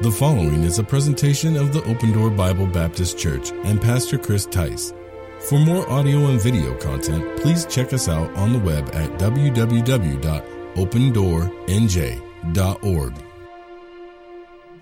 The following is a presentation of the Open Door Bible Baptist Church and Pastor Chris Tice. For more audio and video content, please check us out on the web at www.opendoornj.org.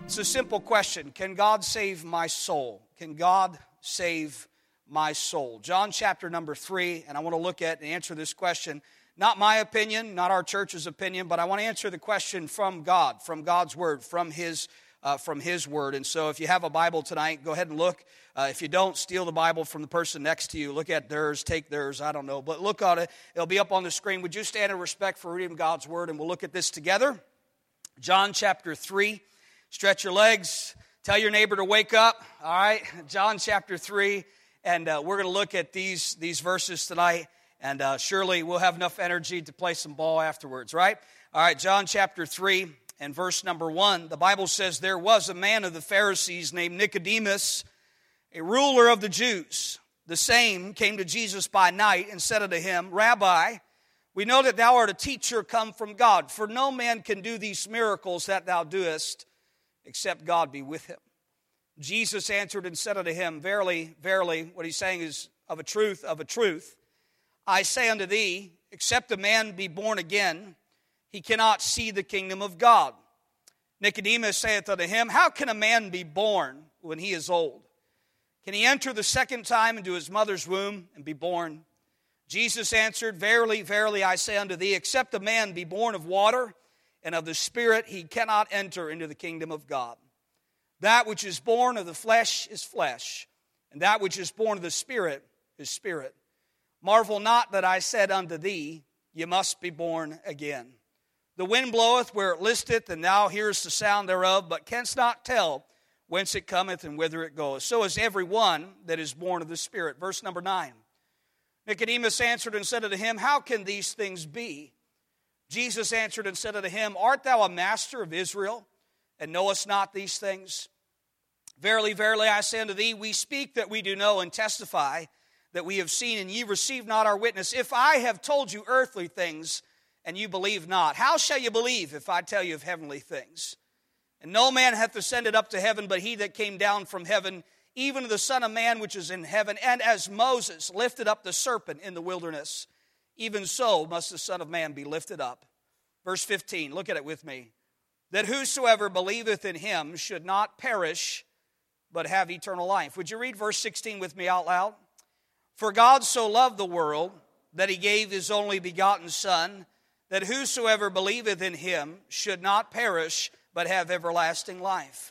It's a simple question Can God save my soul? Can God save my soul? John chapter number three, and I want to look at and answer this question. Not my opinion, not our church's opinion, but I want to answer the question from God, from God's word, from His uh, from His Word. And so, if you have a Bible tonight, go ahead and look. Uh, if you don't, steal the Bible from the person next to you. Look at theirs, take theirs, I don't know. But look at it, it'll be up on the screen. Would you stand in respect for reading God's Word? And we'll look at this together. John chapter 3. Stretch your legs. Tell your neighbor to wake up. All right. John chapter 3. And uh, we're going to look at these, these verses tonight. And uh, surely we'll have enough energy to play some ball afterwards, right? All right, John chapter 3 and verse number one, the Bible says, There was a man of the Pharisees named Nicodemus, a ruler of the Jews. The same came to Jesus by night and said unto him, Rabbi, we know that thou art a teacher come from God, for no man can do these miracles that thou doest except God be with him. Jesus answered and said unto him, Verily, verily, what he's saying is of a truth, of a truth. I say unto thee, except a man be born again, he cannot see the kingdom of God. Nicodemus saith unto him, How can a man be born when he is old? Can he enter the second time into his mother's womb and be born? Jesus answered, Verily, verily, I say unto thee, except a man be born of water and of the Spirit, he cannot enter into the kingdom of God. That which is born of the flesh is flesh, and that which is born of the Spirit is spirit. Marvel not that I said unto thee, You must be born again. The wind bloweth where it listeth, and thou hearest the sound thereof, but canst not tell whence it cometh and whither it goeth. So is every one that is born of the Spirit. Verse number 9. Nicodemus answered and said unto him, How can these things be? Jesus answered and said unto him, Art thou a master of Israel, and knowest not these things? Verily, verily, I say unto thee, we speak that we do know and testify that we have seen, and ye receive not our witness. If I have told you earthly things, and you believe not. How shall you believe if I tell you of heavenly things? And no man hath ascended up to heaven but he that came down from heaven, even the Son of Man which is in heaven. And as Moses lifted up the serpent in the wilderness, even so must the Son of Man be lifted up. Verse 15, look at it with me. That whosoever believeth in him should not perish, but have eternal life. Would you read verse 16 with me out loud? For God so loved the world that he gave his only begotten Son that whosoever believeth in him should not perish, but have everlasting life.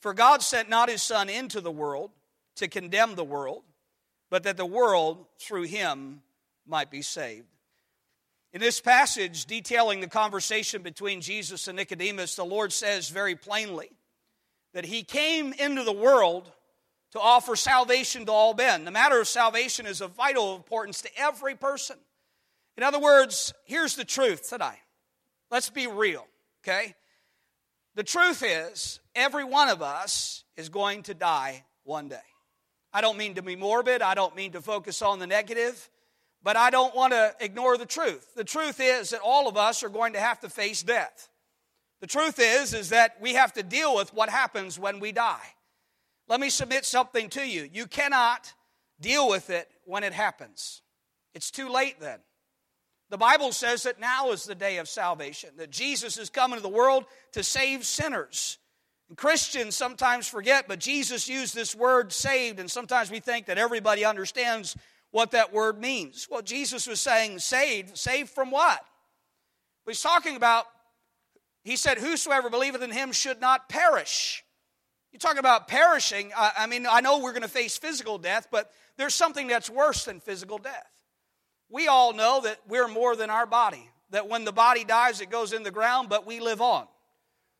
For God sent not his Son into the world to condemn the world, but that the world through him might be saved. In this passage detailing the conversation between Jesus and Nicodemus, the Lord says very plainly that he came into the world to offer salvation to all men. The matter of salvation is of vital importance to every person. In other words, here's the truth tonight. Let's be real, okay? The truth is, every one of us is going to die one day. I don't mean to be morbid, I don't mean to focus on the negative, but I don't want to ignore the truth. The truth is that all of us are going to have to face death. The truth is is that we have to deal with what happens when we die. Let me submit something to you. You cannot deal with it when it happens. It's too late then. The Bible says that now is the day of salvation, that Jesus is coming to the world to save sinners. And Christians sometimes forget, but Jesus used this word saved, and sometimes we think that everybody understands what that word means. Well, Jesus was saying saved. Saved from what? He's talking about, he said, Whosoever believeth in him should not perish. You talk about perishing. I mean, I know we're going to face physical death, but there's something that's worse than physical death. We all know that we're more than our body, that when the body dies, it goes in the ground, but we live on.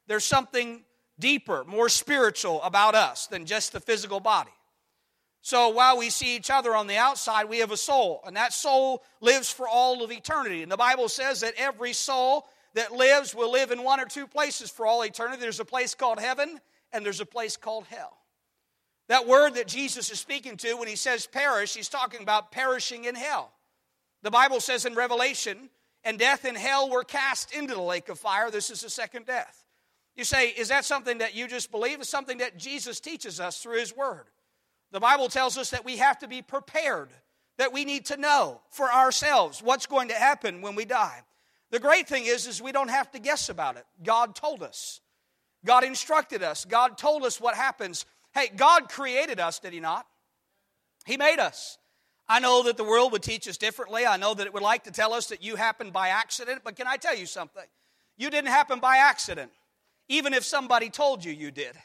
There's something deeper, more spiritual about us than just the physical body. So while we see each other on the outside, we have a soul, and that soul lives for all of eternity. And the Bible says that every soul that lives will live in one or two places for all eternity. There's a place called heaven, and there's a place called hell. That word that Jesus is speaking to when he says perish, he's talking about perishing in hell. The Bible says in Revelation, and death and hell were cast into the lake of fire. This is the second death. You say, is that something that you just believe? It's something that Jesus teaches us through His Word. The Bible tells us that we have to be prepared, that we need to know for ourselves what's going to happen when we die. The great thing is, is we don't have to guess about it. God told us. God instructed us. God told us what happens. Hey, God created us, did He not? He made us. I know that the world would teach us differently. I know that it would like to tell us that you happened by accident, but can I tell you something? You didn't happen by accident, even if somebody told you you did.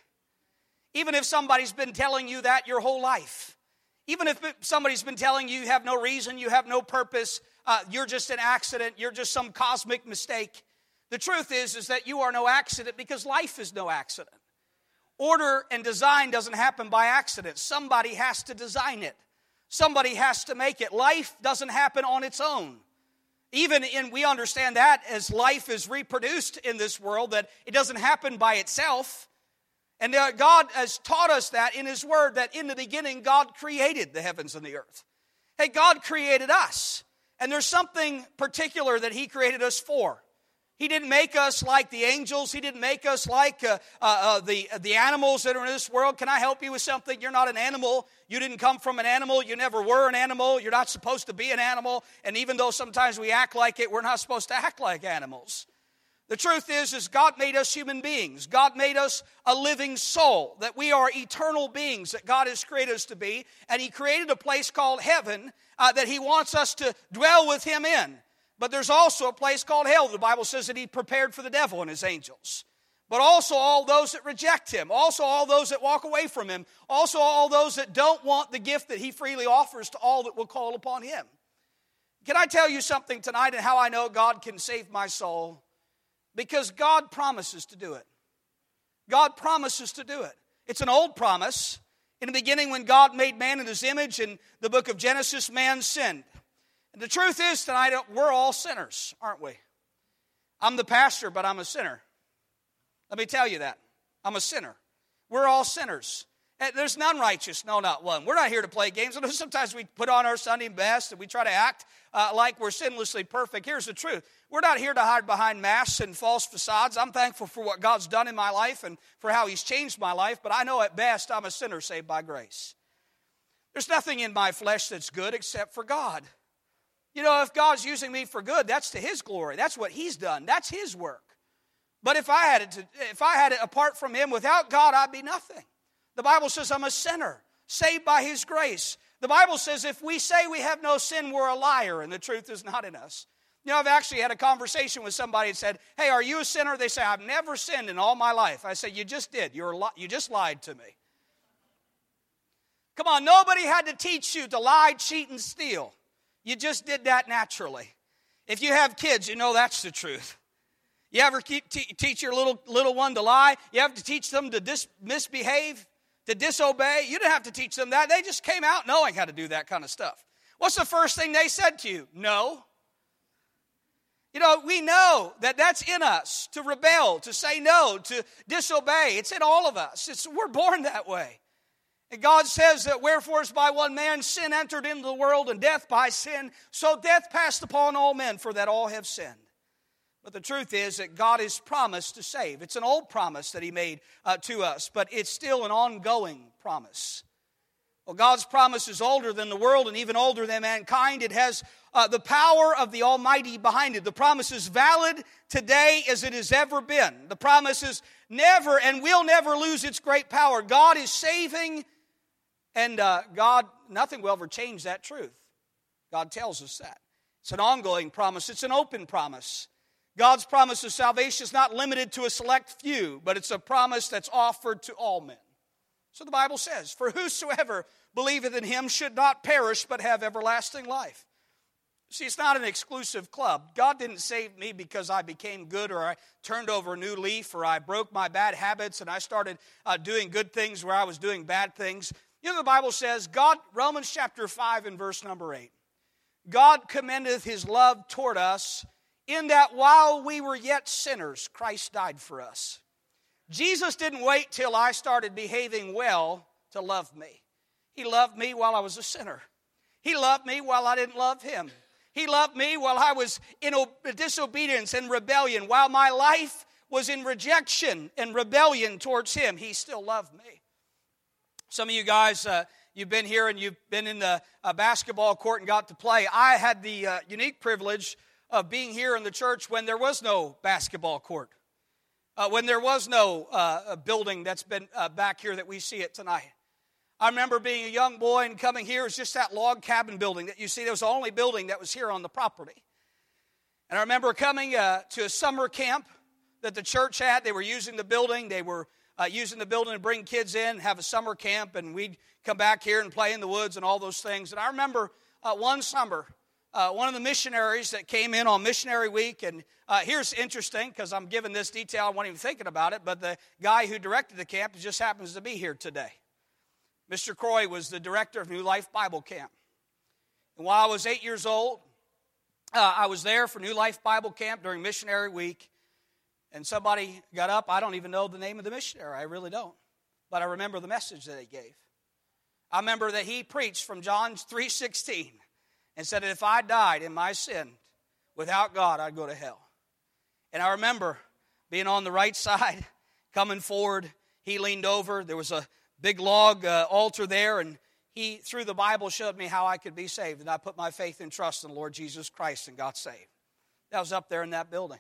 Even if somebody's been telling you that your whole life. Even if somebody's been telling you you have no reason, you have no purpose, uh, you're just an accident, you're just some cosmic mistake. The truth is, is that you are no accident because life is no accident. Order and design doesn't happen by accident. Somebody has to design it. Somebody has to make it. Life doesn't happen on its own. Even in, we understand that as life is reproduced in this world, that it doesn't happen by itself. And uh, God has taught us that in His Word, that in the beginning, God created the heavens and the earth. Hey, God created us. And there's something particular that He created us for. He didn't make us like the angels. He didn't make us like uh, uh, uh, the, the animals that are in this world. Can I help you with something? You're not an animal. You didn't come from an animal. You never were an animal. You're not supposed to be an animal. And even though sometimes we act like it, we're not supposed to act like animals. The truth is, is God made us human beings. God made us a living soul, that we are eternal beings that God has created us to be. And He created a place called heaven uh, that He wants us to dwell with Him in. But there's also a place called hell. The Bible says that he prepared for the devil and his angels. But also all those that reject him, also all those that walk away from him, also all those that don't want the gift that he freely offers to all that will call upon him. Can I tell you something tonight and how I know God can save my soul? Because God promises to do it. God promises to do it. It's an old promise. In the beginning, when God made man in his image, in the book of Genesis, man sinned. The truth is tonight, we're all sinners, aren't we? I'm the pastor, but I'm a sinner. Let me tell you that. I'm a sinner. We're all sinners. There's none righteous, no, not one. We're not here to play games. Sometimes we put on our Sunday best and we try to act uh, like we're sinlessly perfect. Here's the truth we're not here to hide behind masks and false facades. I'm thankful for what God's done in my life and for how He's changed my life, but I know at best I'm a sinner saved by grace. There's nothing in my flesh that's good except for God. You know, if God's using me for good, that's to His glory. That's what He's done. That's His work. But if I had it, to, if I had it apart from Him, without God, I'd be nothing. The Bible says I'm a sinner, saved by His grace. The Bible says if we say we have no sin, we're a liar, and the truth is not in us. You know, I've actually had a conversation with somebody and said, Hey, are you a sinner? They say, I've never sinned in all my life. I say, You just did. You're li- you just lied to me. Come on, nobody had to teach you to lie, cheat, and steal. You just did that naturally. If you have kids, you know that's the truth. You ever te- teach your little, little one to lie? You have to teach them to dis- misbehave, to disobey? You didn't have to teach them that. They just came out knowing how to do that kind of stuff. What's the first thing they said to you? No. You know, we know that that's in us to rebel, to say no, to disobey. It's in all of us. It's, we're born that way. And God says that wherefore is by one man sin entered into the world, and death by sin, so death passed upon all men, for that all have sinned. But the truth is that God has promised to save. It's an old promise that He made uh, to us, but it's still an ongoing promise. Well, God's promise is older than the world and even older than mankind. It has uh, the power of the Almighty behind it. The promise is valid today as it has ever been. The promise is never and will never lose its great power. God is saving and uh, God, nothing will ever change that truth. God tells us that. It's an ongoing promise, it's an open promise. God's promise of salvation is not limited to a select few, but it's a promise that's offered to all men. So the Bible says, For whosoever believeth in him should not perish, but have everlasting life. See, it's not an exclusive club. God didn't save me because I became good or I turned over a new leaf or I broke my bad habits and I started uh, doing good things where I was doing bad things. You know, the Bible says, God, Romans chapter 5 and verse number 8, God commendeth his love toward us in that while we were yet sinners, Christ died for us. Jesus didn't wait till I started behaving well to love me. He loved me while I was a sinner. He loved me while I didn't love him. He loved me while I was in disobedience and rebellion, while my life was in rejection and rebellion towards Him, He still loved me. Some of you guys, uh, you've been here and you've been in the uh, basketball court and got to play. I had the uh, unique privilege of being here in the church when there was no basketball court, uh, when there was no uh, building that's been uh, back here that we see it tonight. I remember being a young boy and coming here. It's just that log cabin building that you see. That was the only building that was here on the property. And I remember coming uh, to a summer camp that the church had. They were using the building. They were uh, using the building to bring kids in, have a summer camp, and we'd come back here and play in the woods and all those things. And I remember uh, one summer, uh, one of the missionaries that came in on missionary week, and uh, here's interesting because I'm giving this detail, I wasn't even thinking about it, but the guy who directed the camp just happens to be here today. Mr. Croy was the director of New Life Bible Camp. And while I was eight years old, uh, I was there for New Life Bible Camp during missionary week. And somebody got up. I don't even know the name of the missionary. I really don't. But I remember the message that he gave. I remember that he preached from John 3:16 and said that if I died in my sin without God, I'd go to hell. And I remember being on the right side, coming forward. He leaned over. There was a big log uh, altar there, and he, through the Bible, showed me how I could be saved. And I put my faith and trust in the Lord Jesus Christ and got saved. That was up there in that building.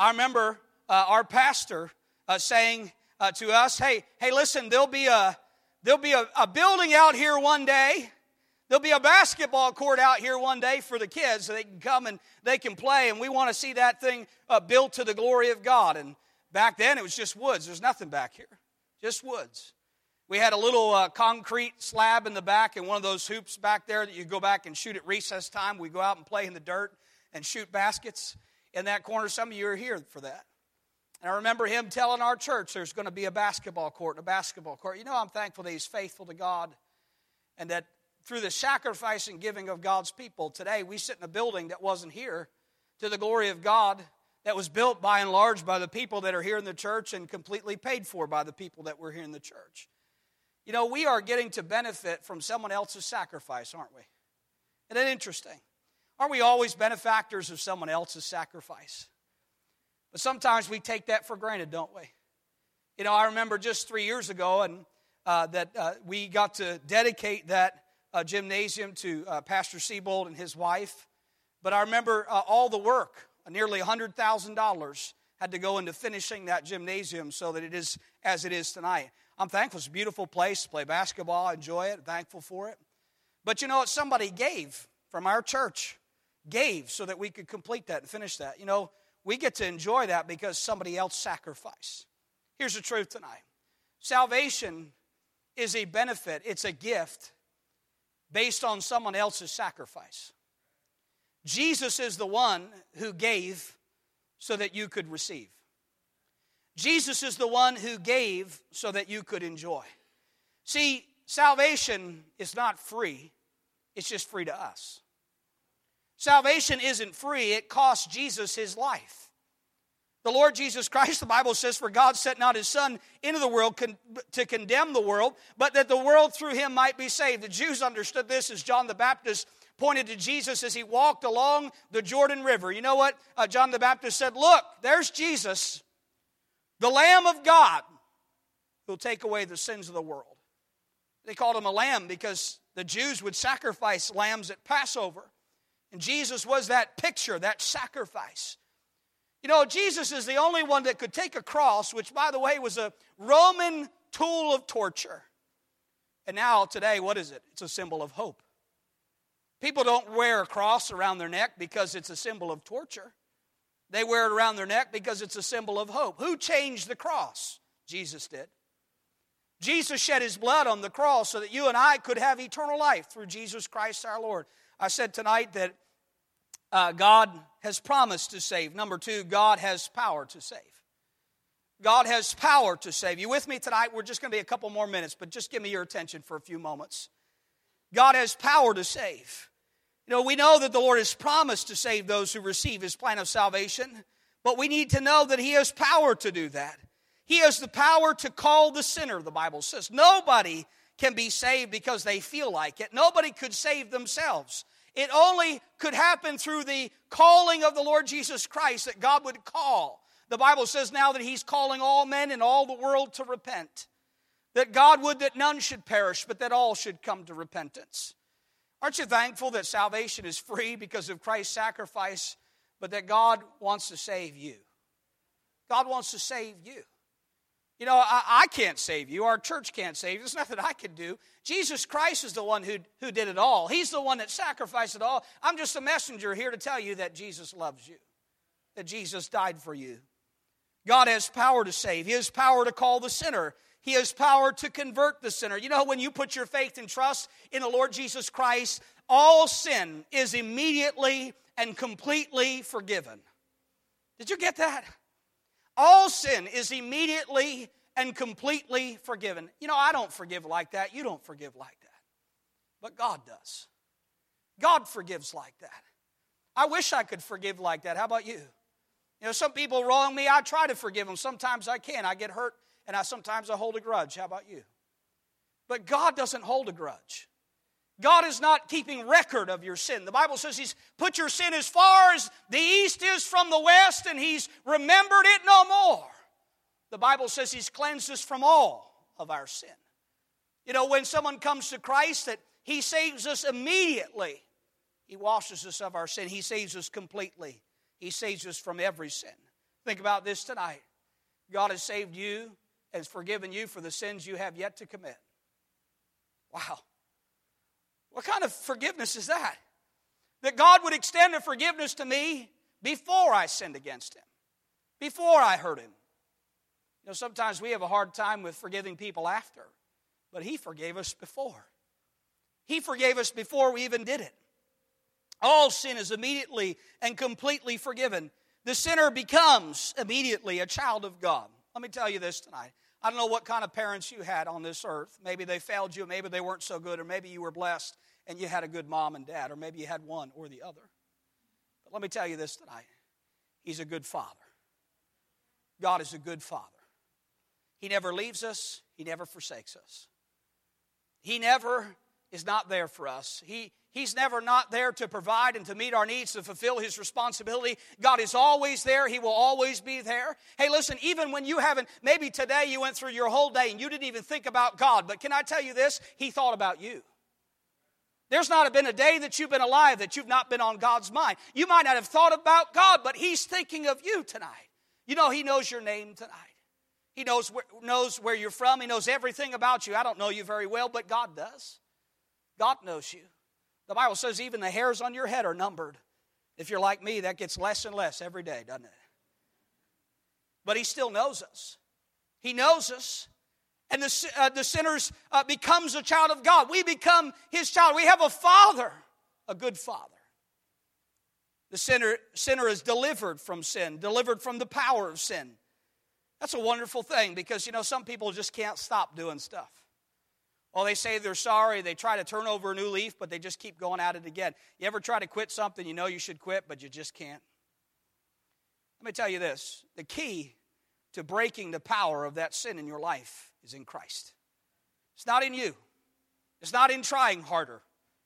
I remember uh, our pastor uh, saying uh, to us, "Hey, hey, listen, there'll be a there'll be a, a, building out here one day. There'll be a basketball court out here one day for the kids, so they can come and they can play. And we want to see that thing uh, built to the glory of God. And back then, it was just woods. There's nothing back here, just woods. We had a little uh, concrete slab in the back and one of those hoops back there that you go back and shoot at recess time. We go out and play in the dirt and shoot baskets in that corner. Some of you are here for that. And I remember him telling our church there's going to be a basketball court and a basketball court. You know, I'm thankful that he's faithful to God and that through the sacrifice and giving of God's people, today we sit in a building that wasn't here to the glory of God, that was built by and large by the people that are here in the church and completely paid for by the people that were here in the church. You know, we are getting to benefit from someone else's sacrifice, aren't we? Isn't that interesting? Aren't we always benefactors of someone else's sacrifice? But sometimes we take that for granted, don't we? You know, I remember just three years ago, and uh, that uh, we got to dedicate that uh, gymnasium to uh, Pastor Siebold and his wife. But I remember uh, all the work, nearly $100,000, had to go into finishing that gymnasium so that it is as it is tonight. I'm thankful. It's a beautiful place to play basketball. Enjoy it. Thankful for it. But you know what? Somebody gave from our church, gave so that we could complete that and finish that. You know, we get to enjoy that because somebody else sacrificed. Here's the truth tonight salvation is a benefit, it's a gift based on someone else's sacrifice. Jesus is the one who gave so that you could receive. Jesus is the one who gave so that you could enjoy. See, salvation is not free, it's just free to us. Salvation isn't free, it costs Jesus his life. The Lord Jesus Christ, the Bible says, For God sent not his Son into the world con- to condemn the world, but that the world through him might be saved. The Jews understood this as John the Baptist pointed to Jesus as he walked along the Jordan River. You know what? Uh, John the Baptist said, Look, there's Jesus the Lamb of God who'll take away the sins of the world. They called him a lamb because the Jews would sacrifice lambs at Passover. And Jesus was that picture, that sacrifice. You know, Jesus is the only one that could take a cross, which, by the way, was a Roman tool of torture. And now, today, what is it? It's a symbol of hope. People don't wear a cross around their neck because it's a symbol of torture. They wear it around their neck because it's a symbol of hope. Who changed the cross? Jesus did. Jesus shed his blood on the cross so that you and I could have eternal life through Jesus Christ our Lord. I said tonight that uh, God has promised to save. Number two, God has power to save. God has power to save. You with me tonight? We're just going to be a couple more minutes, but just give me your attention for a few moments. God has power to save. You know, we know that the Lord has promised to save those who receive his plan of salvation, but we need to know that he has power to do that. He has the power to call the sinner, the Bible says. Nobody can be saved because they feel like it. Nobody could save themselves. It only could happen through the calling of the Lord Jesus Christ that God would call, The Bible says now that He's calling all men in all the world to repent. That God would that none should perish, but that all should come to repentance. Aren't you thankful that salvation is free because of Christ's sacrifice, but that God wants to save you? God wants to save you. You know, I, I, can't save you. Our church can't save you. There's nothing I can do. Jesus Christ is the one who, who did it all. He's the one that sacrificed it all. I'm just a messenger here to tell you that Jesus loves you, that Jesus died for you. God has power to save, He has power to call the sinner, He has power to convert the sinner. You know, when you put your faith and trust in the Lord Jesus Christ, all sin is immediately and completely forgiven. Did you get that? All sin is immediately and completely forgiven. You know, I don't forgive like that. You don't forgive like that. But God does. God forgives like that. I wish I could forgive like that. How about you? You know, some people wrong me. I try to forgive them. Sometimes I can. I get hurt, and I sometimes I hold a grudge. How about you? But God doesn't hold a grudge. God is not keeping record of your sin. The Bible says He's put your sin as far as the east is from the west, and He's remembered it no more. The Bible says He's cleansed us from all of our sin. You know, when someone comes to Christ, that He saves us immediately. He washes us of our sin. He saves us completely. He saves us from every sin. Think about this tonight. God has saved you, has forgiven you for the sins you have yet to commit. Wow. What kind of forgiveness is that? That God would extend a forgiveness to me before I sinned against Him, before I hurt Him. You know, sometimes we have a hard time with forgiving people after, but He forgave us before. He forgave us before we even did it. All sin is immediately and completely forgiven. The sinner becomes immediately a child of God. Let me tell you this tonight. I don't know what kind of parents you had on this earth. Maybe they failed you, maybe they weren't so good, or maybe you were blessed and you had a good mom and dad, or maybe you had one or the other. But let me tell you this tonight He's a good father. God is a good father. He never leaves us, He never forsakes us. He never is not there for us. He, He's never not there to provide and to meet our needs, to fulfill His responsibility. God is always there. He will always be there. Hey, listen, even when you haven't, maybe today you went through your whole day and you didn't even think about God, but can I tell you this? He thought about you. There's not been a day that you've been alive that you've not been on God's mind. You might not have thought about God, but He's thinking of you tonight. You know, He knows your name tonight. He knows where, knows where you're from. He knows everything about you. I don't know you very well, but God does. God knows you. The Bible says even the hairs on your head are numbered. If you're like me, that gets less and less every day, doesn't it? But He still knows us. He knows us. And the, uh, the sinner uh, becomes a child of God. We become His child. We have a Father, a good Father. The sinner, sinner is delivered from sin, delivered from the power of sin. That's a wonderful thing because, you know, some people just can't stop doing stuff. Well, they say they're sorry. They try to turn over a new leaf, but they just keep going at it again. You ever try to quit something you know you should quit, but you just can't? Let me tell you this the key to breaking the power of that sin in your life is in Christ. It's not in you, it's not in trying harder,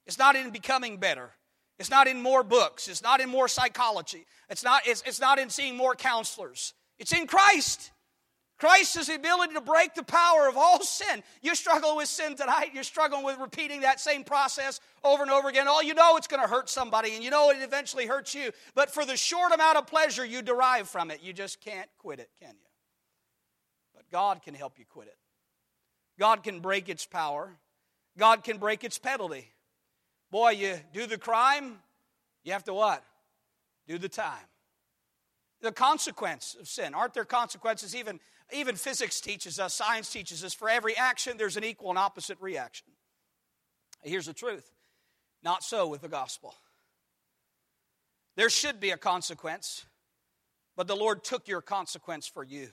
it's not in becoming better. It's not in more books. It's not in more psychology. It's not, it's, it's not in seeing more counselors. It's in Christ. Christ is the ability to break the power of all sin. You're struggling with sin tonight. You're struggling with repeating that same process over and over again. All you know it's going to hurt somebody, and you know it eventually hurts you. But for the short amount of pleasure you derive from it, you just can't quit it, can you? But God can help you quit it. God can break its power. God can break its penalty. Boy, you do the crime, you have to what? Do the time. The consequence of sin. Aren't there consequences even even physics teaches us, science teaches us, for every action, there's an equal and opposite reaction. Here's the truth not so with the gospel. There should be a consequence, but the Lord took your consequence for you.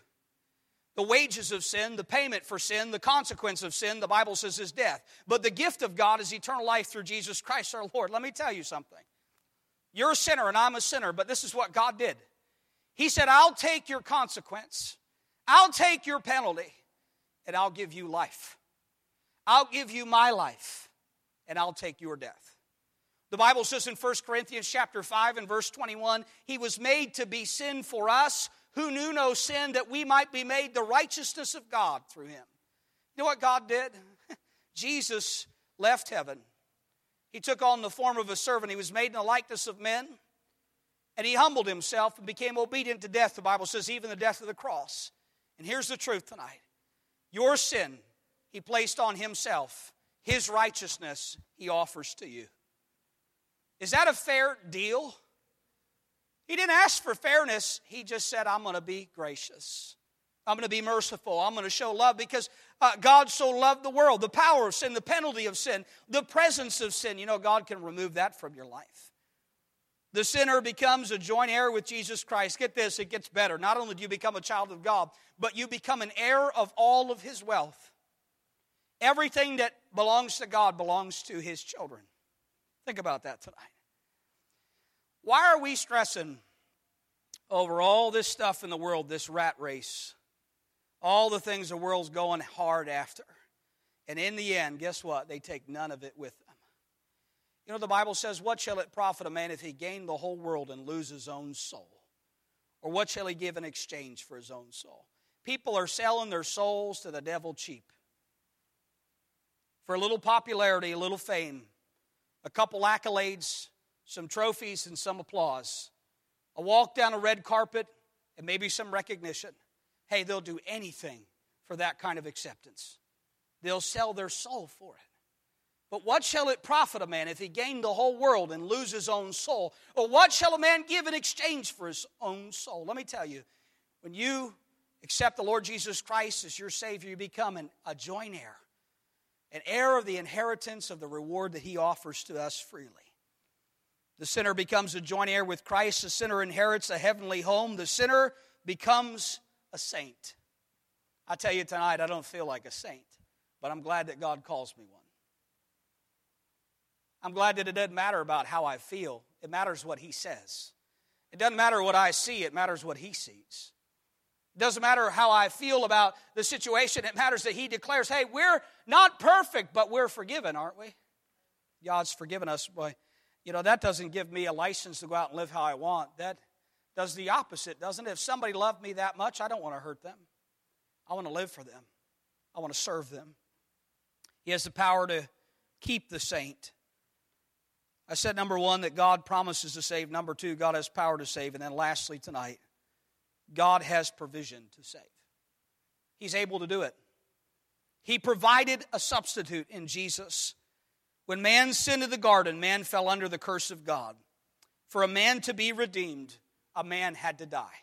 The wages of sin, the payment for sin, the consequence of sin, the Bible says is death. But the gift of God is eternal life through Jesus Christ our Lord. Let me tell you something. You're a sinner and I'm a sinner, but this is what God did. He said, I'll take your consequence I'll take your penalty and I'll give you life. I'll give you my life and I'll take your death. The Bible says in 1 Corinthians chapter 5 and verse 21, he was made to be sin for us who knew no sin, that we might be made the righteousness of God through him. You know what God did? Jesus left heaven. He took on the form of a servant. He was made in the likeness of men. And he humbled himself and became obedient to death, the Bible says, even the death of the cross. And here's the truth tonight your sin, he placed on himself. His righteousness, he offers to you. Is that a fair deal? He didn't ask for fairness. He just said, I'm going to be gracious. I'm going to be merciful. I'm going to show love because uh, God so loved the world. The power of sin, the penalty of sin, the presence of sin. You know, God can remove that from your life. The sinner becomes a joint heir with Jesus Christ. Get this, it gets better. Not only do you become a child of God, but you become an heir of all of his wealth. Everything that belongs to God belongs to his children. Think about that tonight. Why are we stressing over all this stuff in the world, this rat race? All the things the world's going hard after. And in the end, guess what? They take none of it with them. You know, the Bible says, What shall it profit a man if he gain the whole world and lose his own soul? Or what shall he give in exchange for his own soul? People are selling their souls to the devil cheap. For a little popularity, a little fame, a couple accolades, some trophies, and some applause, a walk down a red carpet, and maybe some recognition. Hey, they'll do anything for that kind of acceptance. They'll sell their soul for it. But what shall it profit a man if he gain the whole world and lose his own soul? Or what shall a man give in exchange for his own soul? Let me tell you, when you accept the Lord Jesus Christ as your Savior, you become an, a joint heir, an heir of the inheritance of the reward that he offers to us freely. The sinner becomes a joint heir with Christ. The sinner inherits a heavenly home. The sinner becomes a saint. I tell you tonight, I don't feel like a saint, but I'm glad that God calls me one. I'm glad that it doesn't matter about how I feel. It matters what He says. It doesn't matter what I see, it matters what He sees. It doesn't matter how I feel about the situation, it matters that He declares, hey, we're not perfect, but we're forgiven, aren't we? God's forgiven us. Boy, you know, that doesn't give me a license to go out and live how I want. That does the opposite, doesn't it? If somebody loved me that much, I don't want to hurt them. I want to live for them, I want to serve them. He has the power to keep the saint. I said, number one, that God promises to save. Number two, God has power to save. And then lastly, tonight, God has provision to save. He's able to do it. He provided a substitute in Jesus. When man sinned in the garden, man fell under the curse of God. For a man to be redeemed, a man had to die.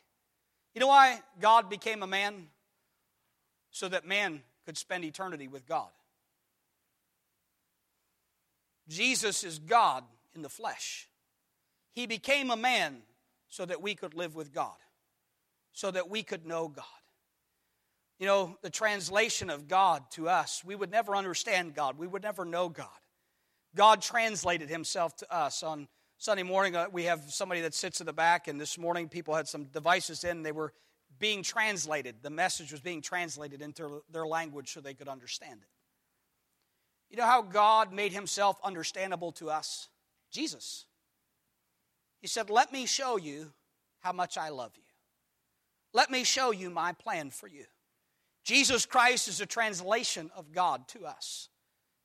You know why God became a man? So that man could spend eternity with God. Jesus is God in the flesh. He became a man so that we could live with God, so that we could know God. You know, the translation of God to us, we would never understand God, we would never know God. God translated himself to us. On Sunday morning, uh, we have somebody that sits in the back, and this morning people had some devices in, they were being translated. The message was being translated into their language so they could understand it. You know how God made himself understandable to us? Jesus. He said, Let me show you how much I love you. Let me show you my plan for you. Jesus Christ is a translation of God to us.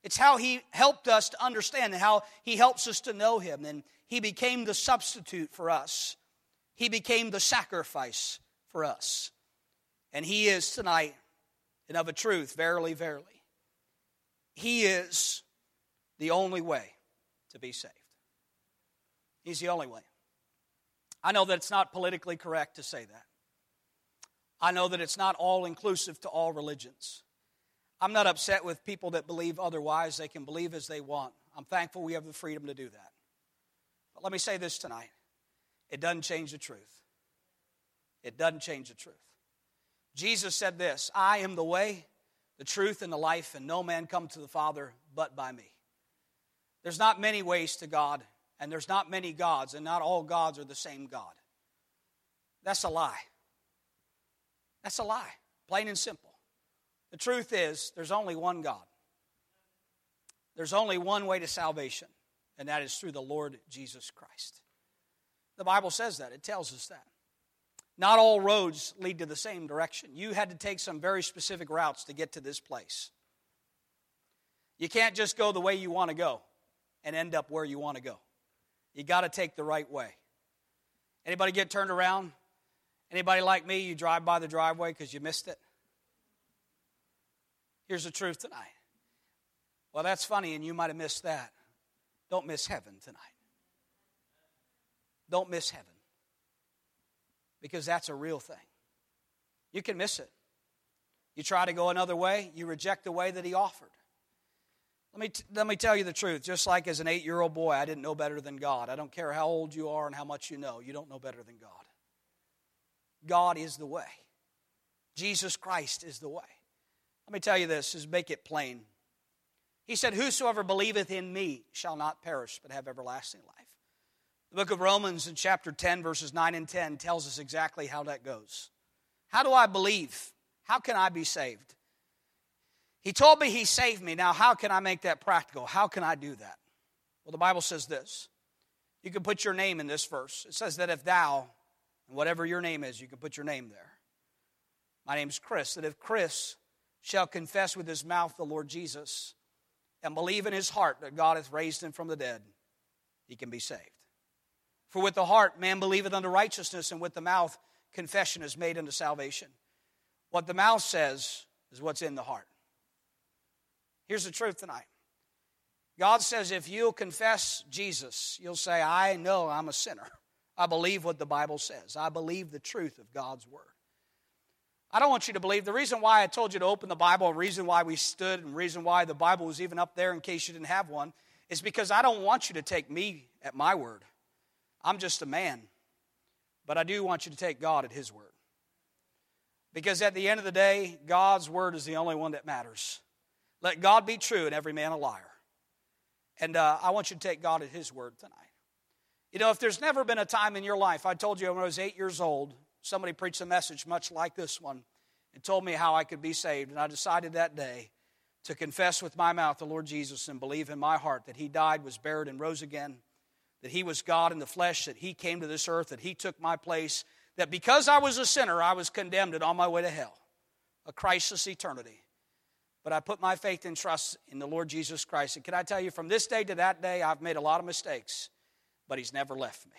It's how He helped us to understand and how He helps us to know Him. And He became the substitute for us, He became the sacrifice for us. And He is tonight, and of a truth, verily, verily, He is the only way to be saved. He's the only way. I know that it's not politically correct to say that. I know that it's not all inclusive to all religions. I'm not upset with people that believe otherwise. They can believe as they want. I'm thankful we have the freedom to do that. But let me say this tonight it doesn't change the truth. It doesn't change the truth. Jesus said this I am the way, the truth, and the life, and no man come to the Father but by me. There's not many ways to God, and there's not many gods, and not all gods are the same God. That's a lie. That's a lie, plain and simple. The truth is, there's only one God. There's only one way to salvation, and that is through the Lord Jesus Christ. The Bible says that, it tells us that. Not all roads lead to the same direction. You had to take some very specific routes to get to this place. You can't just go the way you want to go and end up where you want to go. You got to take the right way. Anybody get turned around? Anybody like me, you drive by the driveway because you missed it? Here's the truth tonight. Well, that's funny, and you might have missed that. Don't miss heaven tonight. Don't miss heaven because that's a real thing. You can miss it. You try to go another way, you reject the way that He offered. Let me, t- let me tell you the truth. Just like as an eight year old boy, I didn't know better than God. I don't care how old you are and how much you know, you don't know better than God. God is the way, Jesus Christ is the way. Let me tell you this, is make it plain. He said, Whosoever believeth in me shall not perish, but have everlasting life. The book of Romans in chapter 10, verses 9 and 10 tells us exactly how that goes. How do I believe? How can I be saved? He told me he saved me. Now, how can I make that practical? How can I do that? Well, the Bible says this. You can put your name in this verse. It says that if thou, and whatever your name is, you can put your name there. My name is Chris. That if Chris shall confess with his mouth the Lord Jesus and believe in his heart that God hath raised him from the dead, he can be saved. For with the heart man believeth unto righteousness, and with the mouth confession is made unto salvation. What the mouth says is what's in the heart. Here's the truth tonight God says if you'll confess Jesus, you'll say, I know I'm a sinner. I believe what the Bible says, I believe the truth of God's Word. I don't want you to believe. The reason why I told you to open the Bible, the reason why we stood, and reason why the Bible was even up there in case you didn't have one, is because I don't want you to take me at my word. I'm just a man. But I do want you to take God at His word. Because at the end of the day, God's word is the only one that matters. Let God be true and every man a liar. And uh, I want you to take God at His word tonight. You know, if there's never been a time in your life, I told you when I was eight years old, somebody preached a message much like this one and told me how I could be saved. And I decided that day to confess with my mouth the Lord Jesus and believe in my heart that He died, was buried, and rose again, that He was God in the flesh, that He came to this earth, that He took my place, that because I was a sinner, I was condemned and on my way to hell, a crisis eternity. But I put my faith and trust in the Lord Jesus Christ. And can I tell you, from this day to that day, I've made a lot of mistakes, but He's never left me.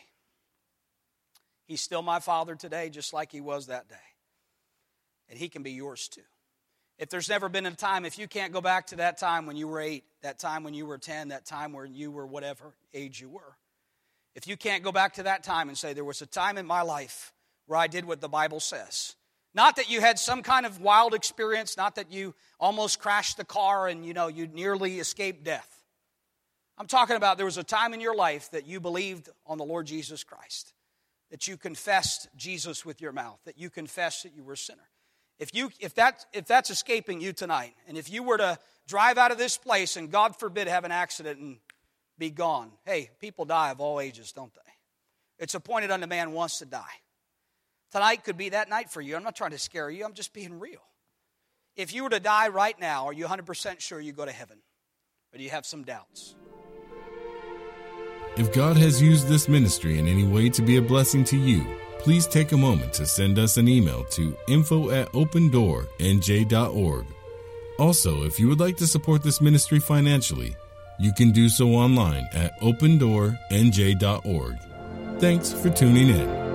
He's still my Father today, just like He was that day. And He can be yours too. If there's never been a time, if you can't go back to that time when you were eight, that time when you were 10, that time when you were whatever age you were, if you can't go back to that time and say, there was a time in my life where I did what the Bible says, not that you had some kind of wild experience, not that you almost crashed the car and you know you nearly escaped death. I'm talking about there was a time in your life that you believed on the Lord Jesus Christ, that you confessed Jesus with your mouth, that you confessed that you were a sinner. If, you, if, that, if that's escaping you tonight, and if you were to drive out of this place and God forbid have an accident and be gone, hey, people die of all ages, don't they? It's appointed unto man once to die. Tonight could be that night for you. I'm not trying to scare you, I'm just being real. If you were to die right now, are you 100% sure you go to heaven? Or do you have some doubts? If God has used this ministry in any way to be a blessing to you, please take a moment to send us an email to info at opendoornj.org. Also, if you would like to support this ministry financially, you can do so online at opendoornj.org. Thanks for tuning in.